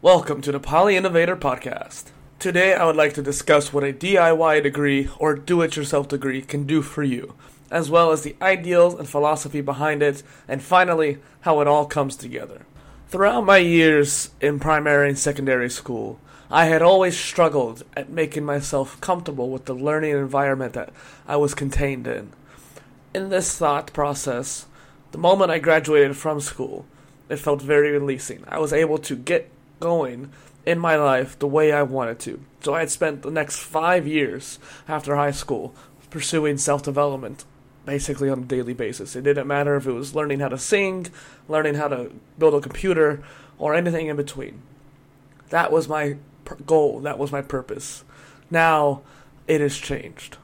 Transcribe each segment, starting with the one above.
Welcome to the Poly Innovator Podcast. Today I would like to discuss what a DIY degree or do it yourself degree can do for you, as well as the ideals and philosophy behind it, and finally, how it all comes together. Throughout my years in primary and secondary school, I had always struggled at making myself comfortable with the learning environment that I was contained in. In this thought process, the moment I graduated from school, it felt very releasing. I was able to get going in my life the way I wanted to. So I had spent the next five years after high school pursuing self development basically on a daily basis. It didn't matter if it was learning how to sing, learning how to build a computer, or anything in between. That was my goal, that was my purpose. Now it has changed.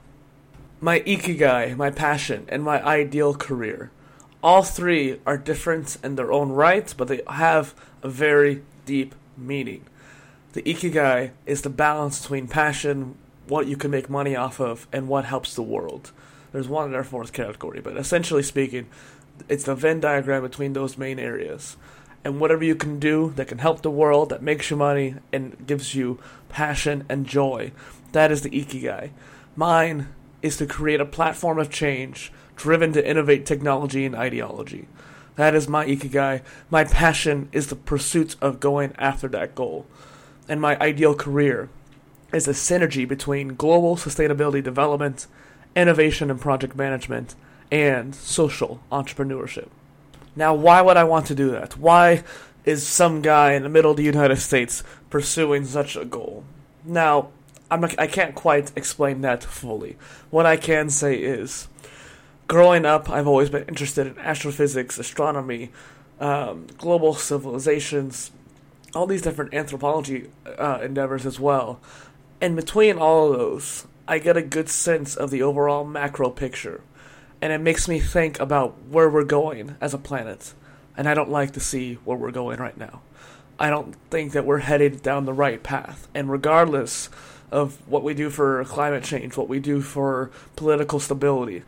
My ikigai, my passion, and my ideal career. All three are different in their own right, but they have a very deep meaning. The ikigai is the balance between passion, what you can make money off of, and what helps the world. There's one in other fourth category, but essentially speaking, it's the Venn diagram between those main areas. And whatever you can do that can help the world, that makes you money, and gives you passion and joy, that is the ikigai. Mine is to create a platform of change driven to innovate technology and ideology. That is my ikigai. My passion is the pursuit of going after that goal. And my ideal career is a synergy between global sustainability development, innovation and project management, and social entrepreneurship. Now, why would I want to do that? Why is some guy in the middle of the United States pursuing such a goal? Now, I'm not, I can't quite explain that fully. What I can say is growing up, I've always been interested in astrophysics, astronomy, um, global civilizations, all these different anthropology uh, endeavors as well. And between all of those, I get a good sense of the overall macro picture. And it makes me think about where we're going as a planet. And I don't like to see where we're going right now. I don't think that we're headed down the right path. And regardless of what we do for climate change, what we do for political stability,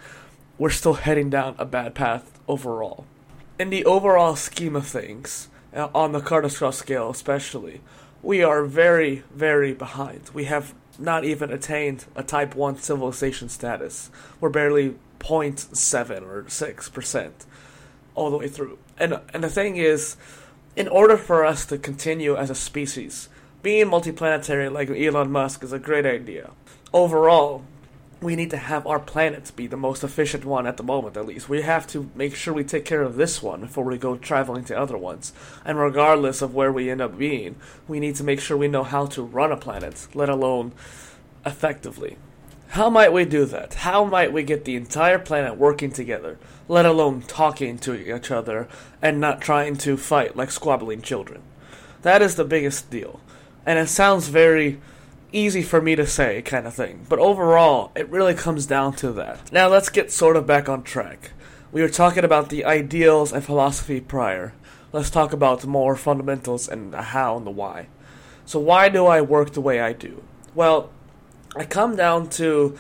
we're still heading down a bad path overall. In the overall scheme of things, uh, on the Kardashev scale especially, we are very, very behind. We have not even attained a Type 1 civilization status. We're barely 0.7 or 6% all the way through. And, and the thing is, in order for us to continue as a species, being multiplanetary like Elon Musk is a great idea. Overall, we need to have our planet be the most efficient one at the moment, at least. We have to make sure we take care of this one before we go traveling to other ones. And regardless of where we end up being, we need to make sure we know how to run a planet, let alone effectively. How might we do that? How might we get the entire planet working together, let alone talking to each other and not trying to fight like squabbling children? That is the biggest deal. And it sounds very easy for me to say kind of thing. But overall, it really comes down to that. Now let's get sort of back on track. We were talking about the ideals and philosophy prior. Let's talk about more fundamentals and the how and the why. So why do I work the way I do? Well, I come down to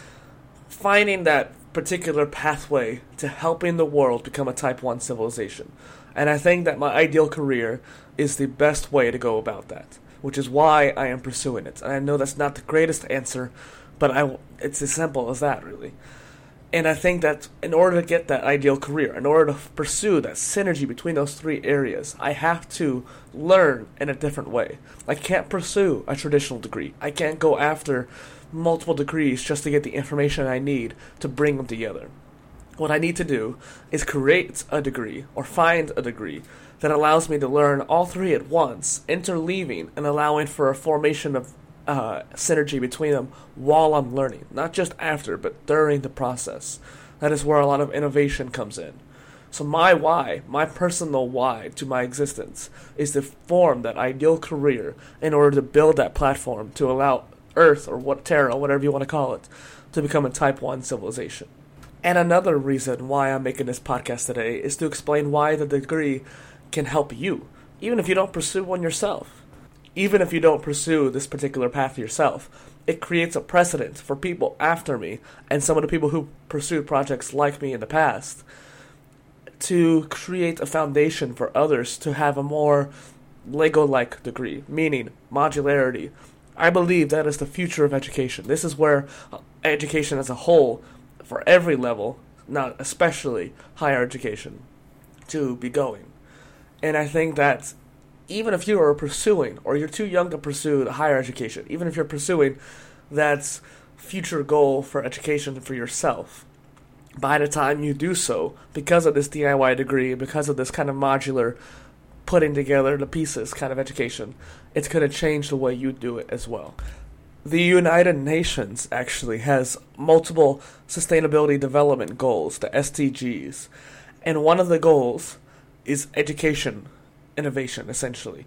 finding that particular pathway to helping the world become a type 1 civilization. And I think that my ideal career is the best way to go about that which is why I am pursuing it. And I know that's not the greatest answer, but I, it's as simple as that, really. And I think that in order to get that ideal career, in order to pursue that synergy between those three areas, I have to learn in a different way. I can't pursue a traditional degree. I can't go after multiple degrees just to get the information I need to bring them together. What I need to do is create a degree or find a degree that allows me to learn all three at once, interleaving and allowing for a formation of uh, synergy between them while I'm learning, not just after, but during the process. That is where a lot of innovation comes in. So, my why, my personal why to my existence, is to form that ideal career in order to build that platform to allow Earth, or what Terra, whatever you want to call it, to become a Type 1 civilization. And another reason why I'm making this podcast today is to explain why the degree can help you, even if you don't pursue one yourself. Even if you don't pursue this particular path yourself, it creates a precedent for people after me and some of the people who pursued projects like me in the past to create a foundation for others to have a more Lego like degree, meaning modularity. I believe that is the future of education. This is where education as a whole, for every level, not especially higher education, to be going. And I think that even if you are pursuing, or you're too young to pursue higher education, even if you're pursuing that future goal for education for yourself, by the time you do so, because of this DIY degree, because of this kind of modular putting together the pieces kind of education, it's going to change the way you do it as well. The United Nations actually has multiple sustainability development goals, the SDGs, and one of the goals is education innovation, essentially.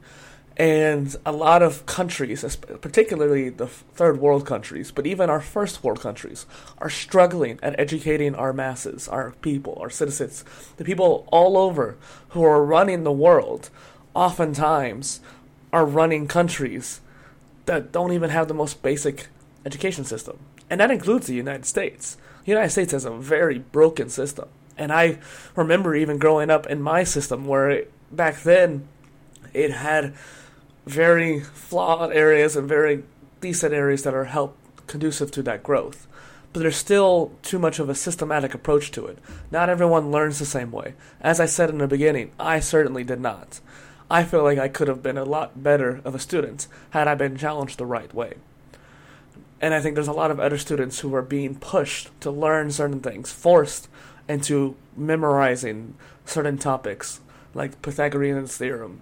And a lot of countries, particularly the third world countries, but even our first world countries, are struggling at educating our masses, our people, our citizens, the people all over who are running the world, oftentimes are running countries that don't even have the most basic education system. And that includes the United States. The United States has a very broken system. And I remember even growing up in my system where it, back then it had very flawed areas and very decent areas that are help conducive to that growth. But there's still too much of a systematic approach to it. Not everyone learns the same way. As I said in the beginning, I certainly did not. I feel like I could have been a lot better of a student had I been challenged the right way. And I think there's a lot of other students who are being pushed to learn certain things, forced into memorizing certain topics, like Pythagorean's theorem,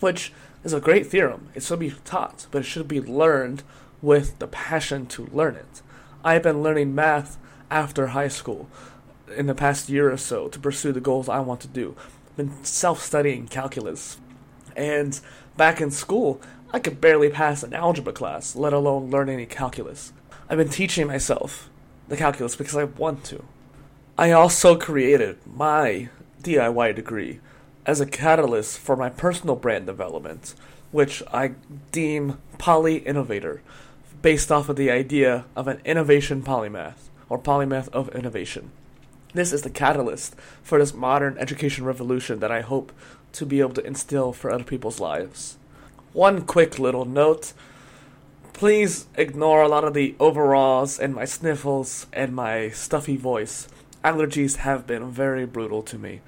which is a great theorem. It should be taught, but it should be learned with the passion to learn it. I've been learning math after high school in the past year or so to pursue the goals I want to do. I've been self studying calculus. And back in school, I could barely pass an algebra class, let alone learn any calculus. I've been teaching myself the calculus because I want to. I also created my DIY degree as a catalyst for my personal brand development, which I deem Poly Innovator, based off of the idea of an innovation polymath, or polymath of innovation. This is the catalyst for this modern education revolution that I hope to be able to instill for other people's lives. One quick little note please ignore a lot of the overalls and my sniffles and my stuffy voice. Allergies have been very brutal to me.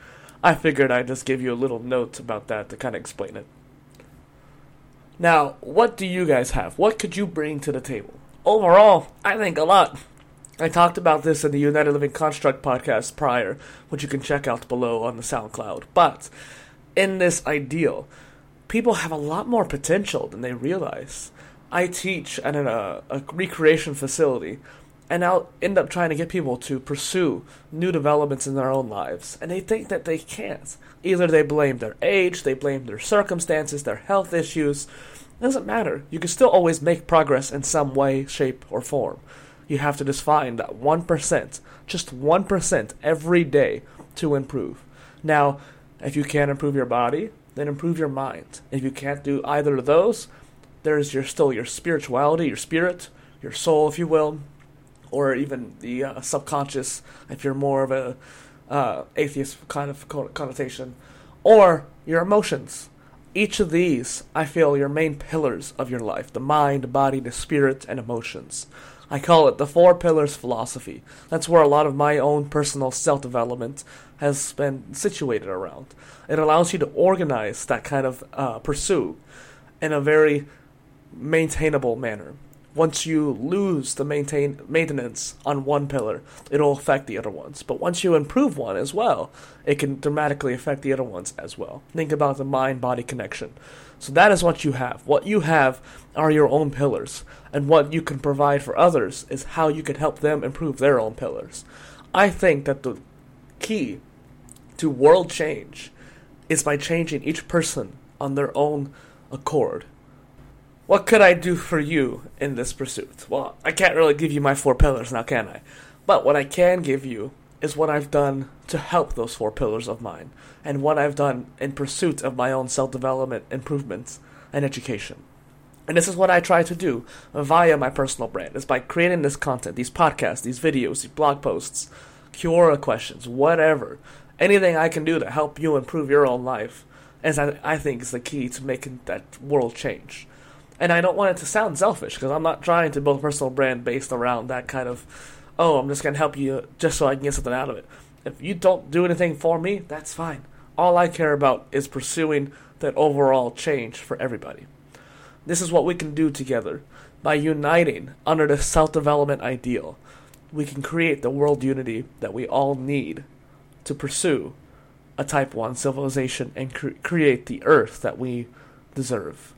I figured I'd just give you a little note about that to kind of explain it. Now, what do you guys have? What could you bring to the table? Overall, I think a lot. I talked about this in the United Living Construct podcast prior, which you can check out below on the SoundCloud. But in this ideal, people have a lot more potential than they realize. I teach at a, uh, a recreation facility and I'll end up trying to get people to pursue new developments in their own lives, and they think that they can't. Either they blame their age, they blame their circumstances, their health issues. It doesn't matter. You can still always make progress in some way, shape, or form. You have to just find that 1%, just 1% every day to improve. Now, if you can't improve your body, then improve your mind. If you can't do either of those, there's your still your spirituality, your spirit, your soul, if you will, or even the uh, subconscious, if you're more of a uh, atheist kind of connotation, or your emotions. Each of these, I feel, your main pillars of your life the mind, body, the spirit, and emotions. I call it the four pillars philosophy. That's where a lot of my own personal self development has been situated around. It allows you to organize that kind of uh, pursuit in a very maintainable manner once you lose the maintain maintenance on one pillar, it'll affect the other ones. But once you improve one as well, it can dramatically affect the other ones as well. Think about the mind body connection. So that is what you have. What you have are your own pillars, and what you can provide for others is how you can help them improve their own pillars. I think that the key to world change is by changing each person on their own accord what could I do for you in this pursuit? Well, I can't really give you my four pillars now, can I? But what I can give you is what I've done to help those four pillars of mine, and what I've done in pursuit of my own self development, improvements, and education. And this is what I try to do via my personal brand, is by creating this content, these podcasts, these videos, these blog posts, Quora questions, whatever. Anything I can do to help you improve your own life as I, I think is the key to making that world change. And I don't want it to sound selfish because I'm not trying to build a personal brand based around that kind of, oh, I'm just going to help you just so I can get something out of it. If you don't do anything for me, that's fine. All I care about is pursuing that overall change for everybody. This is what we can do together. By uniting under the self development ideal, we can create the world unity that we all need to pursue a Type 1 civilization and cre- create the Earth that we deserve.